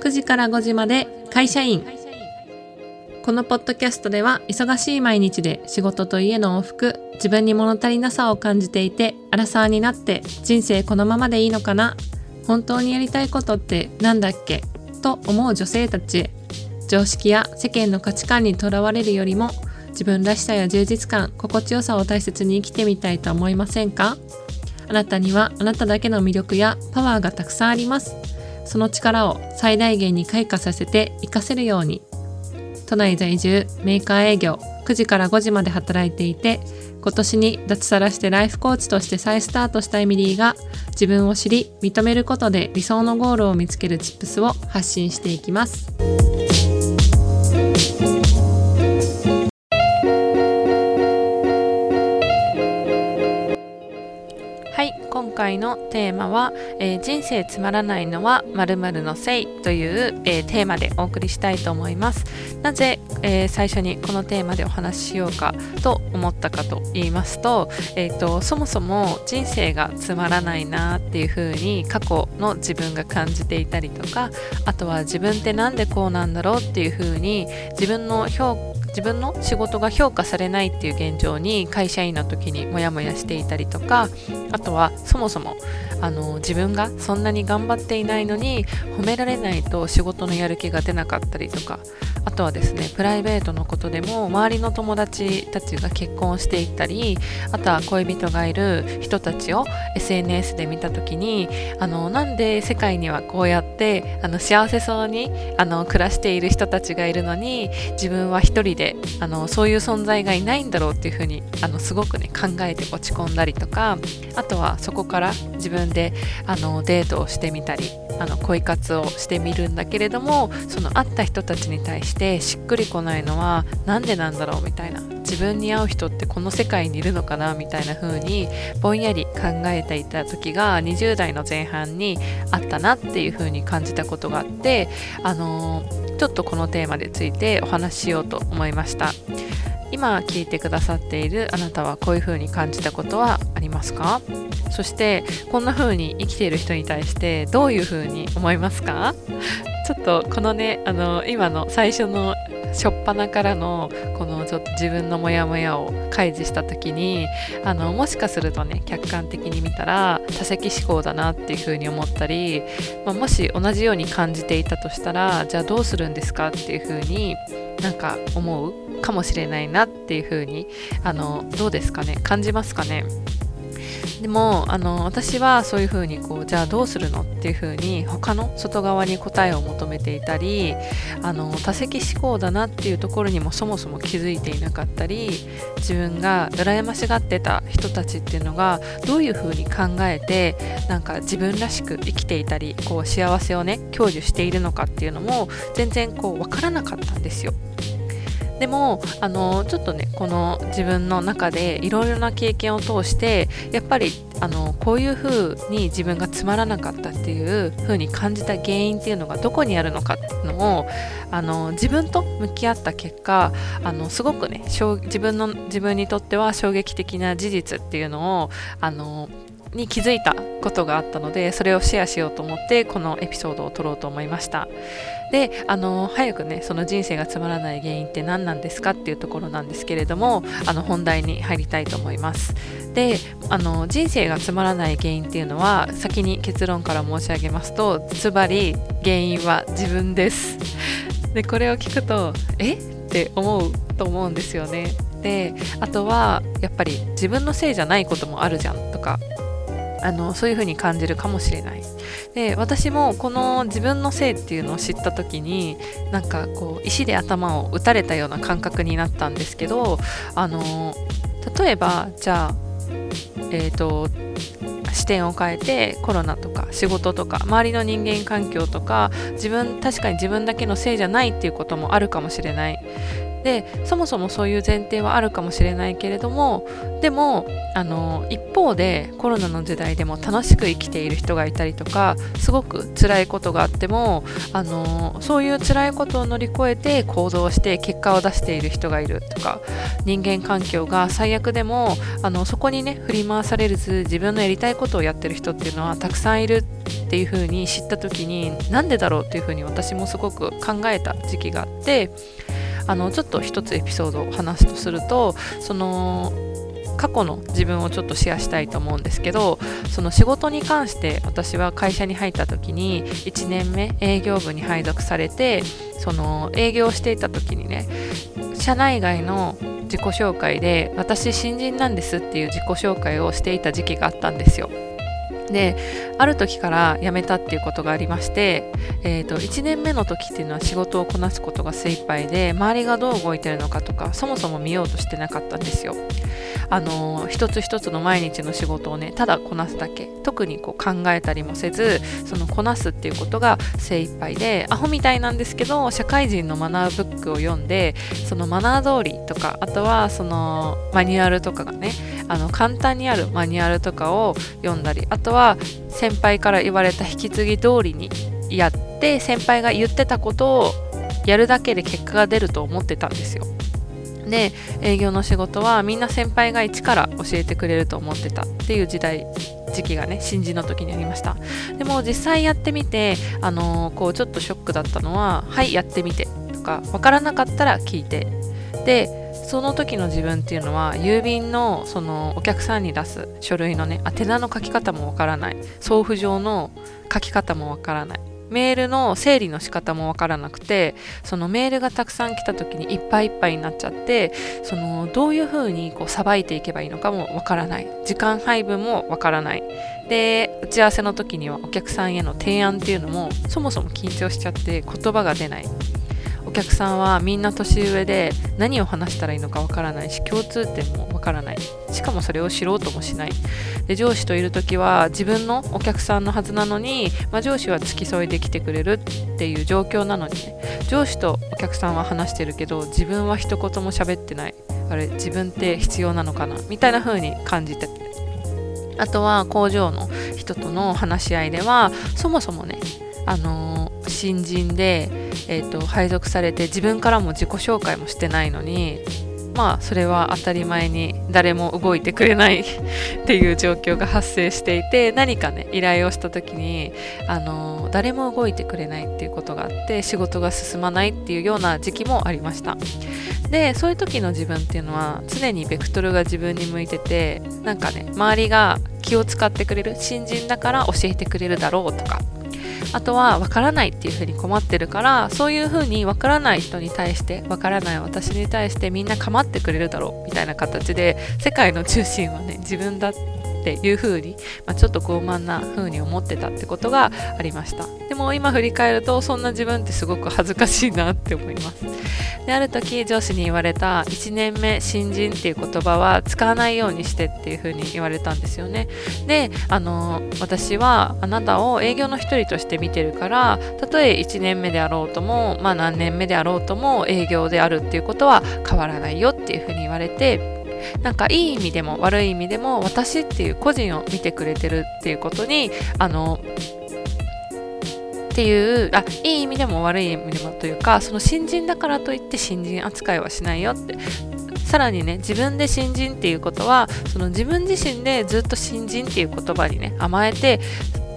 9時から5時まで会社員。このポッドキャストでは忙しい毎日で仕事と家の往復自分に物足りなさを感じていてアラサーになって人生このままでいいのかな本当にやりたいことってなんだっけと思う女性たち。へ常識や世間の価値観にとらわれるよりも自分らしさや充実感心地よさを大切に生きてみたいと思いませんか？あなたにはあなただけの魅力やパワーがたくさんあります。その力を最大限に開花させて活かせるように都内在住メーカー営業9時から5時まで働いていて今年に脱サラしてライフコーチとして再スタートしたエミリーが自分を知り認めることで理想のゴールを見つけるチップスを発信していきます。回のテーマは、えー、人生つまらないのは〇〇のせいという、えー、テーマでお送りしたいと思います。なぜ、えー、最初にこのテーマでお話ししようかと思ったかと言いますと,、えーと、そもそも人生がつまらないなっていうふうに過去の自分が感じていたりとかあとは自分って何でこうなんだろうっていうふうに自分の評自分の仕事が評価されないっていう現状に会社員の時にモヤモヤしていたりとかあとはそもそもあの自分がそんなに頑張っていないのに褒められないと仕事のやる気が出なかったりとかあとはですねプライベートのことでも周りの友達たちが結婚していったりあとは恋人がいる人たちを SNS で見た時にあのなんで世界にはこうやってあの幸せそうにあの暮らしている人たちがいるのに自分は一人であのそういう存在がいないんだろうっていうふうにあのすごくね考えて落ち込んだりとかあとはそこから自分であのデートをしてみたりあの恋活をしてみるんだけれどもその会った人たちに対してしっくりこないのは何でなんだろうみたいな自分に合う人ってこの世界にいるのかなみたいな風にぼんやり考えていた時が20代の前半にあったなっていう風に感じたことがあってあの、ちょっとこのテーマでついてお話ししようと思いました。今聞いてくださっているあなたはこういう風に感じたことはありますか？そしてこんな風に生きている人に対してどういう風に思いますか？ちょっとこのねあの今の最初の初っ端からのこのちょっと自分のモヤモヤを開示した時にあのもしかするとね客観的に見たら多席思考だなっていう風に思ったり、まあ、もし同じように感じていたとしたらじゃあどうするんですかっていう風になんか思うかもしれないなっていう風にあのどうですかね？感じますかね？でもあの私はそういうふうにこうじゃあどうするのっていうふうに他の外側に答えを求めていたりあの多席思考だなっていうところにもそもそも気づいていなかったり自分が羨ましがってた人たちっていうのがどういうふうに考えてなんか自分らしく生きていたりこう幸せをね享受しているのかっていうのも全然こう分からなかったんですよ。でもあのちょっとねこの自分の中でいろいろな経験を通してやっぱりあのこういう風に自分がつまらなかったっていう風に感じた原因っていうのがどこにあるのかっていうのをあの自分と向き合った結果あのすごくね自分の自分にとっては衝撃的な事実っていうのをあのに気づいたことがあったのでそれをシェアしようと思ってこのエピソードを撮ろうと思いました。であの早くねその人生がつまらない原因って何なんですかっていうところなんですけれどもあの本題に入りたいと思います。であの人生がつまらない原因っていうのは先に結論から申し上げますとつまり原因は自分です。でこれを聞くとえ？って思うと思うんですよね。であとはやっぱり自分のせいじゃないこともあるじゃんとか。あのそういう風に感じるかもしれない。で私もこの自分のせいっていうのを知った時になんかこう石で頭を打たれたような感覚になったんですけどあの例えばじゃあえっ、ー、と視点を変えてコロナとか仕事とか周りの人間環境とか自分確かに自分だけのせいじゃないっていうこともあるかもしれない。でそもそもそういう前提はあるかもしれないけれどもでもあの一方でコロナの時代でも楽しく生きている人がいたりとかすごく辛いことがあってもあのそういう辛いことを乗り越えて行動して結果を出している人がいるとか人間環境が最悪でもあのそこにね振り回されず自分のやりたいことをやってる人っていうのはたくさんいるっていう風に知った時になんでだろうっていう風に私もすごく考えた時期があってあのちょっと一つエピソードを話すとするとその過去の自分をちょっとシェアしたいと思うんですけどその仕事に関して私は会社に入った時に1年目営業部に配属されてその営業していた時にね社内外の自己紹介で私新人なんですっていう自己紹介をしていた時期があったんですよ。である時から辞めたっていうことがありまして、えーと、1年目の時っていうのは仕事をこなすことが精一杯で周りがどう動いてるのかとかそもそも見ようとしてなかったんですよ。あの、一つ一つの毎日の仕事をねただこなすだけ特にこう考えたりもせずそのこなすっていうことが精一杯でアホみたいなんですけど社会人のマナーブックを読んでそのマナー通りとかあとはそのマニュアルとかがねあの簡単にあるマニュアルとかを読んだりあとは先輩から言われた引き継ぎ通りにやって先輩が言ってたことをやるだけで結果が出ると思ってたんですよ。で営業の仕事はみんな先輩が一から教えてくれると思ってたっていう時代時期がね新人の時にありました。でも実際やってみてあのー、こうちょっとショックだったのははいやってみてとか分からなかったら聞いて。でその時の自分っていうのは郵便のそのお客さんに出す書類のね宛名の書き方もわからない。送付状の書き方もわからない。メールの整理の仕方もわからなくてそのメールがたくさん来た時にいっぱいいっぱいになっちゃってそのどういうふうにさばいていけばいいのかもわからない。時間配分もわからない。で打ち合わせの時にはお客さんへの提案っていうのもそもそも緊張しちゃって言葉が出ない。お客さんはみんな年上で何を話したらいいのかわからないし共通点もわからない。しかもそれを知ろうともしない。で上司といる時は自分のお客さんのはずなのに、まあ、上司は付き添いで来てくれるっていう状況なのにね。上司とお客さんは話してるけど自分は一言も喋ってない。あれ自分って必要なのかな？みたいな風に感じて。あとは工場の人との話し合いではそもそもねあの、新人でえーと、配属されて自分からも自己紹介もしてないのにまあそれは当たり前に誰も動いてくれない っていう状況が発生していて何かね依頼をした時にあの誰も動いてくれないっていうことがあって仕事が進まないっていうような時期もありました。でそういう時の自分っていうのは常にベクトルが自分に向いててなんかね周りが気を使ってくれる新人だから教えてくれるだろうとかあとは分からないっていうふうに困ってるからそういうふうに分からない人に対して分からない私に対してみんな構ってくれるだろうみたいな形で世界の中心はね自分だってっていうふうに、まあ、ちょっと傲慢な風に思ってたってことがありました。でも今振り返るとそんな自分ってすごく恥ずかしいなって思います。である時上司に言われた1年目新人っていう言葉は使わないようにしてっていう風に言われたんですよね。であの私はあなたを営業の一人として見てるからたとえ1年目であろうともまあ何年目であろうとも営業であるっていうことは変わらないよっていう風に言われてなんかいい意味でも悪い意味でも私っていう個人を見てくれてるっていうことにあのっていうあいい意味でも悪い意味でもというかその新人だからといって新人扱いはしないよって。さらにね自分で新人っていうことはその自分自身でずっと新人っていう言葉にね甘えて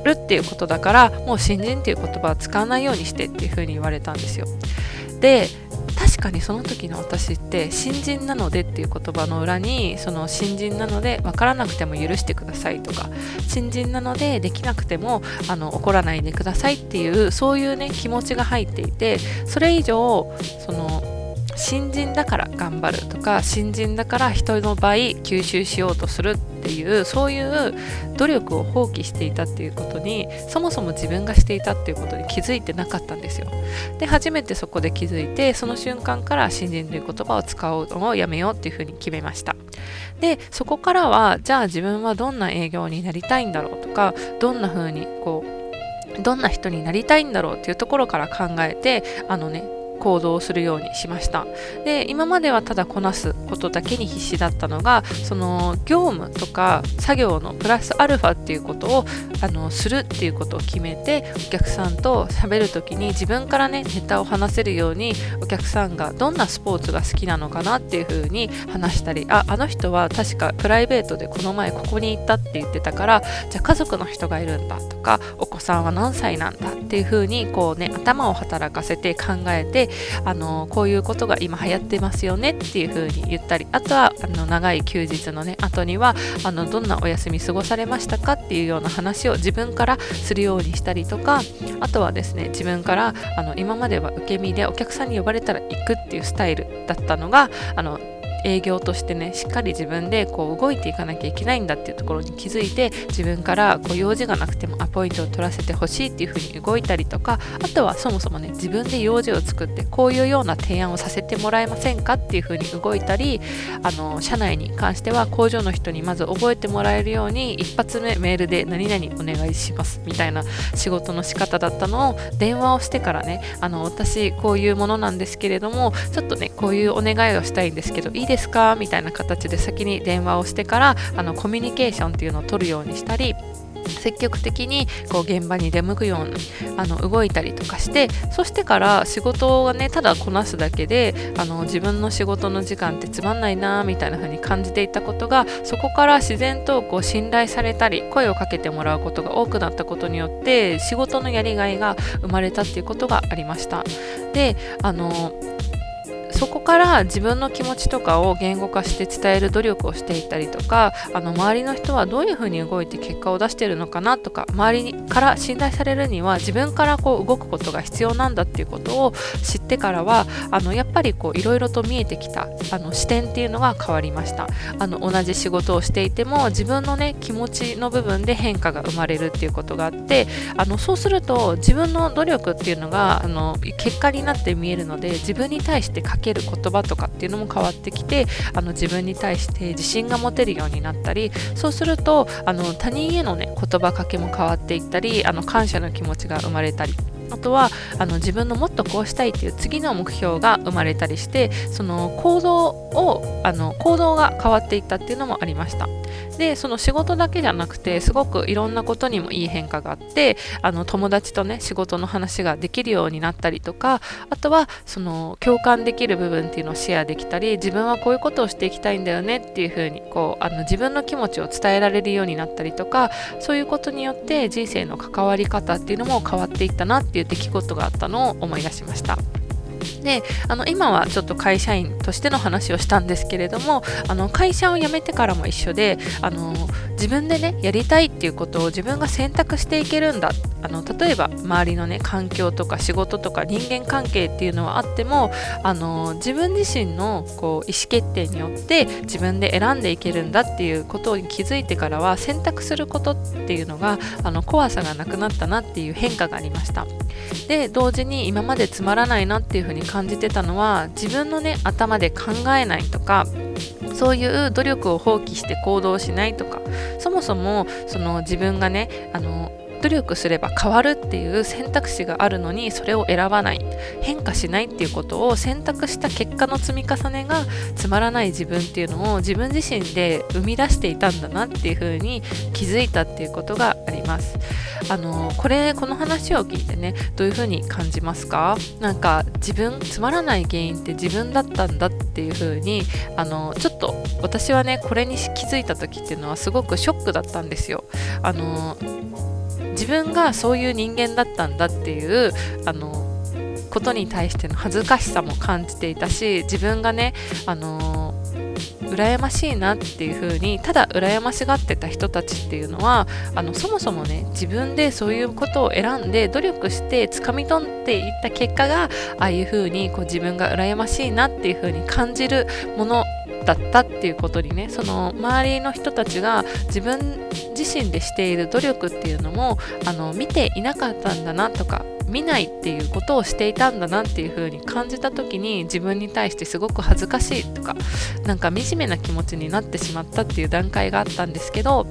るっていうことだからもう新人っていう言葉は使わないようにしてっていうふうに言われたんですよ。で確かにその時の私って新人なのでっていう言葉の裏にその新人なので分からなくても許してくださいとか新人なのでできなくてもあの怒らないでくださいっていうそういうね気持ちが入っていてそれ以上その新人だから頑張るとか新人だから人の倍吸収しようとするいうそういう努力を放棄していたっていうことにそもそも自分がしていたっていうことに気づいてなかったんですよ。で初めてそこで気づいてその瞬間から新人という言葉を使うのをやめようっていうふうに決めました。でそこからはじゃあ自分はどんな営業になりたいんだろうとかどんな風にこうどんな人になりたいんだろうっていうところから考えてあのね行動するようにしました。で今まではただこなすことだけに必死だったのがその業務とか作業のプラスアルファっていうことをあのするっていうことを決めてお客さんと喋る時に自分からねネタを話せるようにお客さんがどんなスポーツが好きなのかなっていう風に話したりああの人は確かプライベートでこの前ここに行ったって言ってたからじゃあ家族の人がいるんだとかお子さんは何歳なんだっていう風にこうね頭を働かせて考えてあのこういうことが今流行ってますよねっていう風に言ったりあとはあの長い休日のね後にはあのどんなお休み過ごされましたかっていうような話を自分からするようにしたりとかあとはですね自分からあの今までは受け身でお客さんに呼ばれたら行くっていうスタイルだったのがあの営業としてねしっかり自分でこう動いていかなきゃいけないんだっていうところに気づいて自分からこう用事がなくてもアポイントを取らせてほしいっていうふうに動いたりとかあとはそもそもね自分で用事を作ってこういうような提案をさせてもらえませんかっていうふうに動いたりあの社内に関しては工場の人にまず覚えてもらえるように一発目メールで何々お願いしますみたいな仕事の仕方だったのを電話をしてからねあの私こういうものなんですけれどもちょっとねこういうお願いをしたいんですけどいいですか？みたいな形で先に電話をしてからあのコミュニケーションっていうのを取るようにしたり積極的にこう現場に出向くようにあの動いたりとかしてそしてから仕事がねただこなすだけであの自分の仕事の時間ってつまんないなみたいな風に感じていたことがそこから自然とこう信頼されたり声をかけてもらうことが多くなったことによって仕事のやりがいが生まれたっていうことがありました。であのそこから自分の気持ちとかを言語化して伝える努力をしていったりとかあの周りの人はどういうふうに動いて結果を出してるのかなとか周りから信頼されるには自分からこう動くことが必要なんだっていうことを知ってからはあのやっぱりこういろいろと見えてきたあの視点っていうのが変わりました。あの同じ仕事をしていても自分のね気持ちの部分で変化が生まれるっていうことがあってあのそうすると自分の努力っていうのがあの結果になって見えるので自分に対してかけける言葉とかっていうのも変わってきてあの自分に対して自信が持てるようになったりそうするとあの他人へのね言葉かけも変わっていったりあの感謝の気持ちが生まれたりあとはあの自分のもっとこうしたいっていう次の目標が生まれたりしてその行動をあの行動が変わっていったっていうのもありました。でその仕事だけじゃなくてすごくいろんなことにもいい変化があってあの友達とね仕事の話ができるようになったりとかあとはその共感できる部分っていうのをシェアできたり自分はこういうことをしていきたいんだよねっていうふうにこうあの自分の気持ちを伝えられるようになったりとかそういうことによって人生の関わり方っていうのも変わっていったなっていう出来事があったのを思い出しました。であの今はちょっと会社員としての話をしたんですけれどもあの会社を辞めてからも一緒であの自分でねやりたいっていうことを自分が選択していけるんだあの例えば周りのね環境とか仕事とか人間関係っていうのはあってもあの自分自身のこう意思決定によって自分で選んでいけるんだっていうことに気づいてからは選択することっていうのがあの怖さがなくなったなっていう変化がありました。で同時に今までつまらないなっていうふうに感じてたのは自分のね頭で考えないとかそういう努力を放棄して行動しないとかそもそもその自分がねあの努力すれば変わるっていう選択肢があるのにそれを選ばない。変化しないっていうことを選択した結果の積み重ねがつまらない自分っていうのを自分自身で生み出していたんだなっていうふうに気づいたっていうことがあります。あのこれこの話を聞いてねどういうふうに感じますか？なんか自分つまらない原因って自分だったんだっていうふうにあのちょっと私はねこれに気づいた時っていうのはすごくショックだったんですよ。あの自分がそういう人間だったんだっていうあのことに対しての恥ずかしさも感じていたし自分がねあの羨ましいなっていう風にただ羨ましがってた人たちっていうのはあのそもそもね自分でそういうことを選んで努力して掴み取っていった結果がああいう風にこう自分が羨ましいなっていう風に感じるものだったっていうことにねその周りの人たちが自分自身でしている努力っていうのもあの見ていなかったんだなとか見ないっていうことをしていたんだなっていう風に感じた時に自分に対してすごく恥ずかしいとかなんか惨めな気持ちになってしまったっていう段階があったんですけど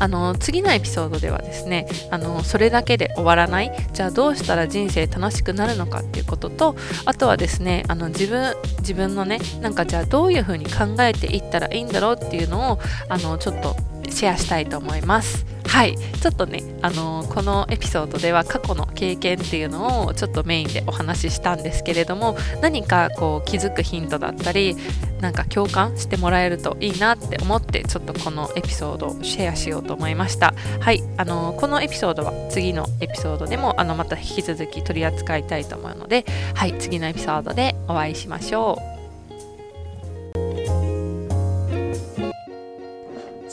あの次のエピソードではですねあのそれだけで終わらないじゃあどうしたら人生楽しくなるのかっていうこととあとはですねあの自分自分のねなんかじゃあどういうふうに考えていったらいいんだろうっていうのをあのちょっとシェアしたいと思います。はい。ちょっとね、あのー、このエピソードでは過去の経験っていうのをちょっとメインでお話ししたんですけれども何かこう気づくヒントだったりなんか共感してもらえるといいなって思ってちょっとこのエピソードをシェアしようと思いました。はい。あのー、このエピソードは次のエピソードでもあのまた引き続き取り扱いたいと思うのではい。次のエピソードでお会いしましょう。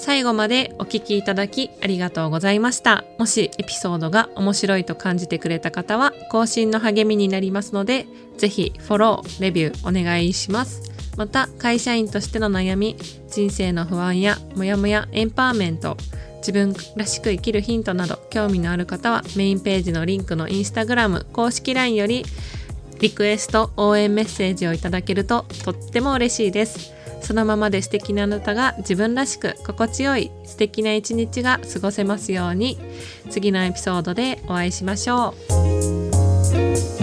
最後までお聴きいただきありがとうございました。もしエピソードが面白いと感じてくれた方は更新の励みになりますので、ぜひフォロー、レビューお願いします。また会社員としての悩み、人生の不安やモヤモヤエンパワーメント、自分らしく生きるヒントなど興味のある方はメインページのリンクのインスタグラム公式 LINE よりリクエスト応援メッセージをいただけるととっても嬉しいです。そのままで素敵なあなたが自分らしく心地よい素敵な一日が過ごせますように次のエピソードでお会いしましょう。